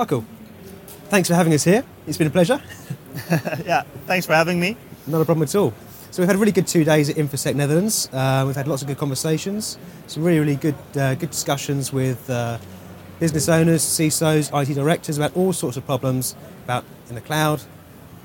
Maikel, thanks for having us here. It's been a pleasure. yeah, thanks for having me. Not a problem at all. So we've had a really good two days at InfoSec Netherlands. Uh, we've had lots of good conversations, some really, really good, uh, good discussions with uh, business owners, CISOs, IT directors about all sorts of problems about in the cloud,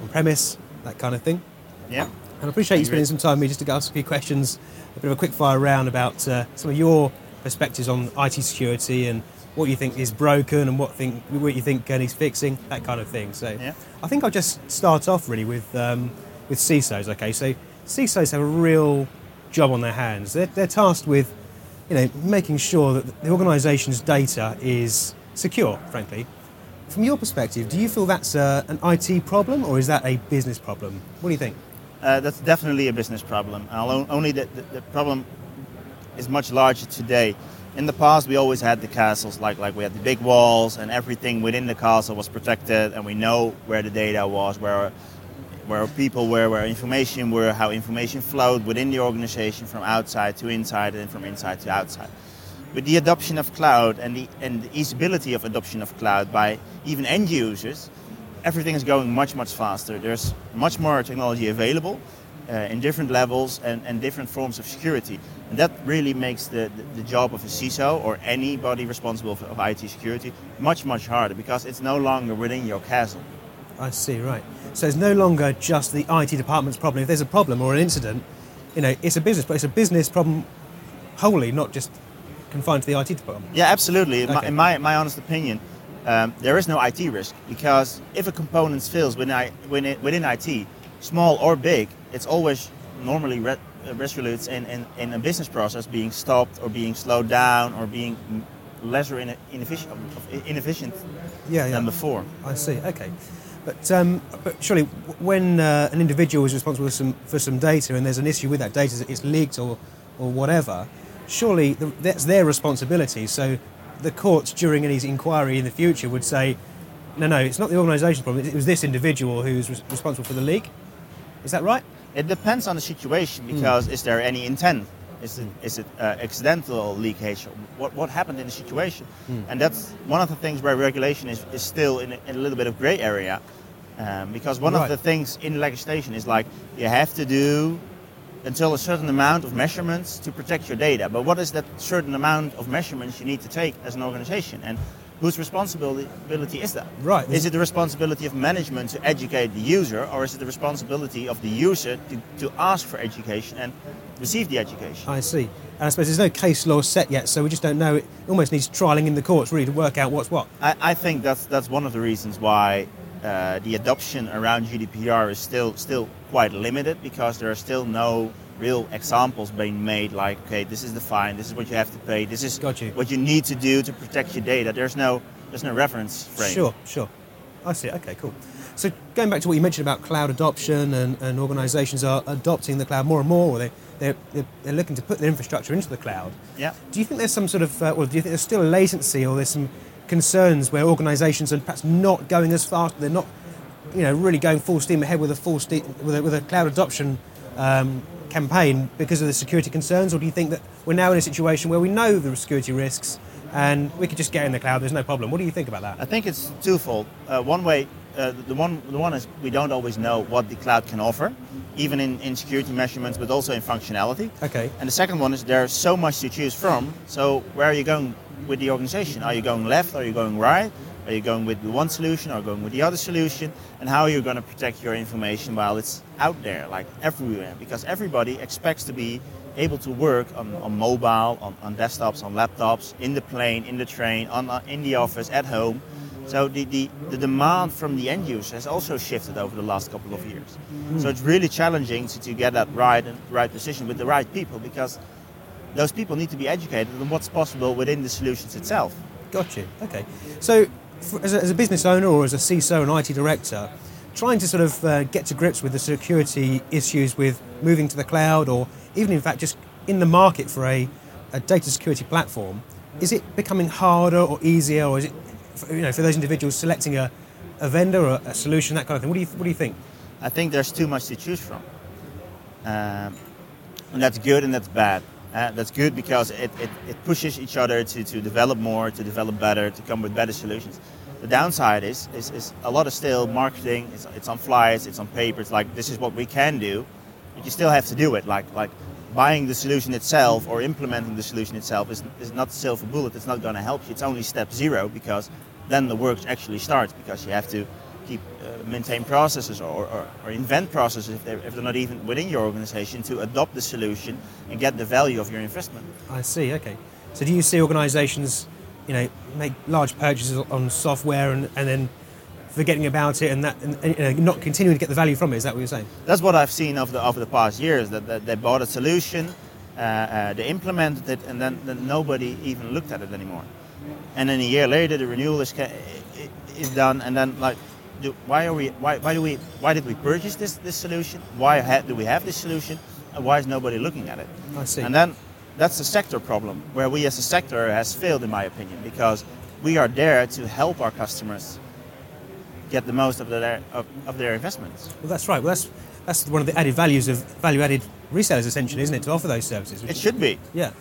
on premise, that kind of thing. Yeah. And I appreciate you spending some time with me just to ask a few questions, a bit of a quick fire round about uh, some of your perspectives on IT security and what you think is broken and what think what you think needs fixing, that kind of thing. So Yeah. I think I'll just start off really with um, with CISOs. Okay, so CISOs have a real job on their hands. They're, they're tasked with you know making sure that the organisation's data is secure. Frankly, from your perspective, do you feel that's uh, an IT problem or is that a business problem? What do you think? Uh, that's definitely a business problem. Alo- Only the, the, the problem is much larger today. In the past, we always had the castles, like like we had the big walls, and everything within the castle was protected, and we know where the data was, where where people were, where information were, how information flowed within the organization from outside to inside, and from inside to outside. With the adoption of cloud and the and the easeability of adoption of cloud by even end users, everything is going much much faster. There's much more technology available uh, in different levels and, and different forms of security, and that really makes the, the, the job of a CISO or anybody responsible for of IT security much much harder because it's no longer within your castle. I see, right. So it's no longer just the IT department's problem. If there's a problem or an incident, you know, it's a business, but it's a business problem wholly, not just confined to the IT department. Yeah, absolutely. In, my, in my, my honest opinion, um, there is no IT risk because if a component fails within, I, within, within IT, small or big, it's always normally re- uh, resolutes in, in, in a business process being stopped or being slowed down or being lesser in, inefficient, inefficient Yeah, yeah. than before. I see. Okay, but um, but surely when uh, an individual is responsible for some for some data and there's an issue with that data, it's leaked or or whatever, surely the, that's their responsibility. So the courts during any inquiry in the future would say, no, no, it's not the organisation's problem. It was this individual who's res- responsible for the leak. Is that right? It depends on the situation because is there any intent? Is it, is it uh, accidental leakage? What, what happened in the situation? And that's one of the things where regulation is, is still in a, in a little bit of gray area. Um, because one Right. of the things in legislation is like you have to do until a certain amount of measurements to protect your data. But what is that certain amount of measurements you need to take as an organization? And whose responsibility is that? Right. Is it the responsibility of management to educate the user, or is it the responsibility of the user to, to ask for education and receive the education? I see. And I suppose there's no case law set yet, so we just don't know. It almost needs trialing in the courts really to work out what's what. I, I think that's that's one of the reasons why uh, the adoption around GDPR is still still quite limited because there are still no real examples being made like okay this is the fine this is what you have to pay this is you. what you need to do to protect your data there's no there's no reference frame Sure, sure. I see. Okay, cool. So going back to what you mentioned about cloud adoption and, and organisations are adopting the cloud more and more, or they, they're, they're, they're looking to put their infrastructure into the cloud. yeah Do you think there's some sort of, uh, or do you think there's still a latency or there's some concerns where organisations are perhaps not going as fast, they're not, you know, really going full steam ahead with a full steam, with a, with a cloud adoption um, campaign because of the security concerns, or do you think that we're now in a situation where we know the security risks and we could just get in the cloud, there's no problem? What do you think about that? I think it's twofold. Uh, one way, uh, the one the one is we don't always know what the cloud can offer, even in, in security measurements, but also in functionality. Okay. And the second one is there's so much to choose from. So where are you going with the organization? Are you going left? Are you going right? Are you going with the one solution or going with the other solution? And how are you going to protect your information while it's out there, like everywhere? Because everybody expects to be able to work on, on mobile, on, on desktops, on laptops, in the plane, in the train, on, uh, in the office, at home. So the, the, the demand from the end user has also shifted over the last couple of years. So it's really challenging to, to get that right and right position with the right people because those people need to be educated on what's possible within the solutions itself. Got you. Okay. So, for, as, a, as a business owner or as a CISO and IT director, trying to sort of uh, get to grips with the security issues with moving to the cloud or even, in fact, just in the market for a, a data security platform, is it becoming harder or easier, or is it, for, you know, for those individuals selecting a, a vendor or a solution, that kind of thing? What do you, what do you think? I think there's too much to choose from. Um, and that's good and that's bad. Uh, that's good because it, it, it pushes each other to, to develop more, to develop better, to come with better solutions. The downside is, is, is a lot of still marketing. It's, it's on flyers, it's on paper. It's like this is what we can do, but you still have to do it. Like like buying the solution itself or implementing the solution itself is, is not silver bullet. It's not going to help you. It's only step zero because then the work actually starts because you have to keep uh, maintain processes or, or, or, invent processes if they're, if they're not even within your organization to adopt the solution and get the value of your investment. I see. Okay. So do you see organizations, you know, make large purchases on software and, and then forgetting about it and that and, and, you know, not continuing to get the value from it? Is that what you're saying? That's what I've seen over the over the past years. That, that they bought a solution, uh, uh, they implemented it, and then, then nobody even looked at it anymore. And then a year later, the renewal is is done, and then like do, why are we why, why do we why did we purchase this this solution? Why ha- do we have this solution? And why is nobody looking at it? I see. And then that's a sector problem where we as a sector has failed, in my opinion, because we are there to help our customers get the most of their of, of their investments. Well, that's right. Well, that's that's one of the added values of value-added resellers, essentially, isn't it, to offer those services? It should be. Yeah.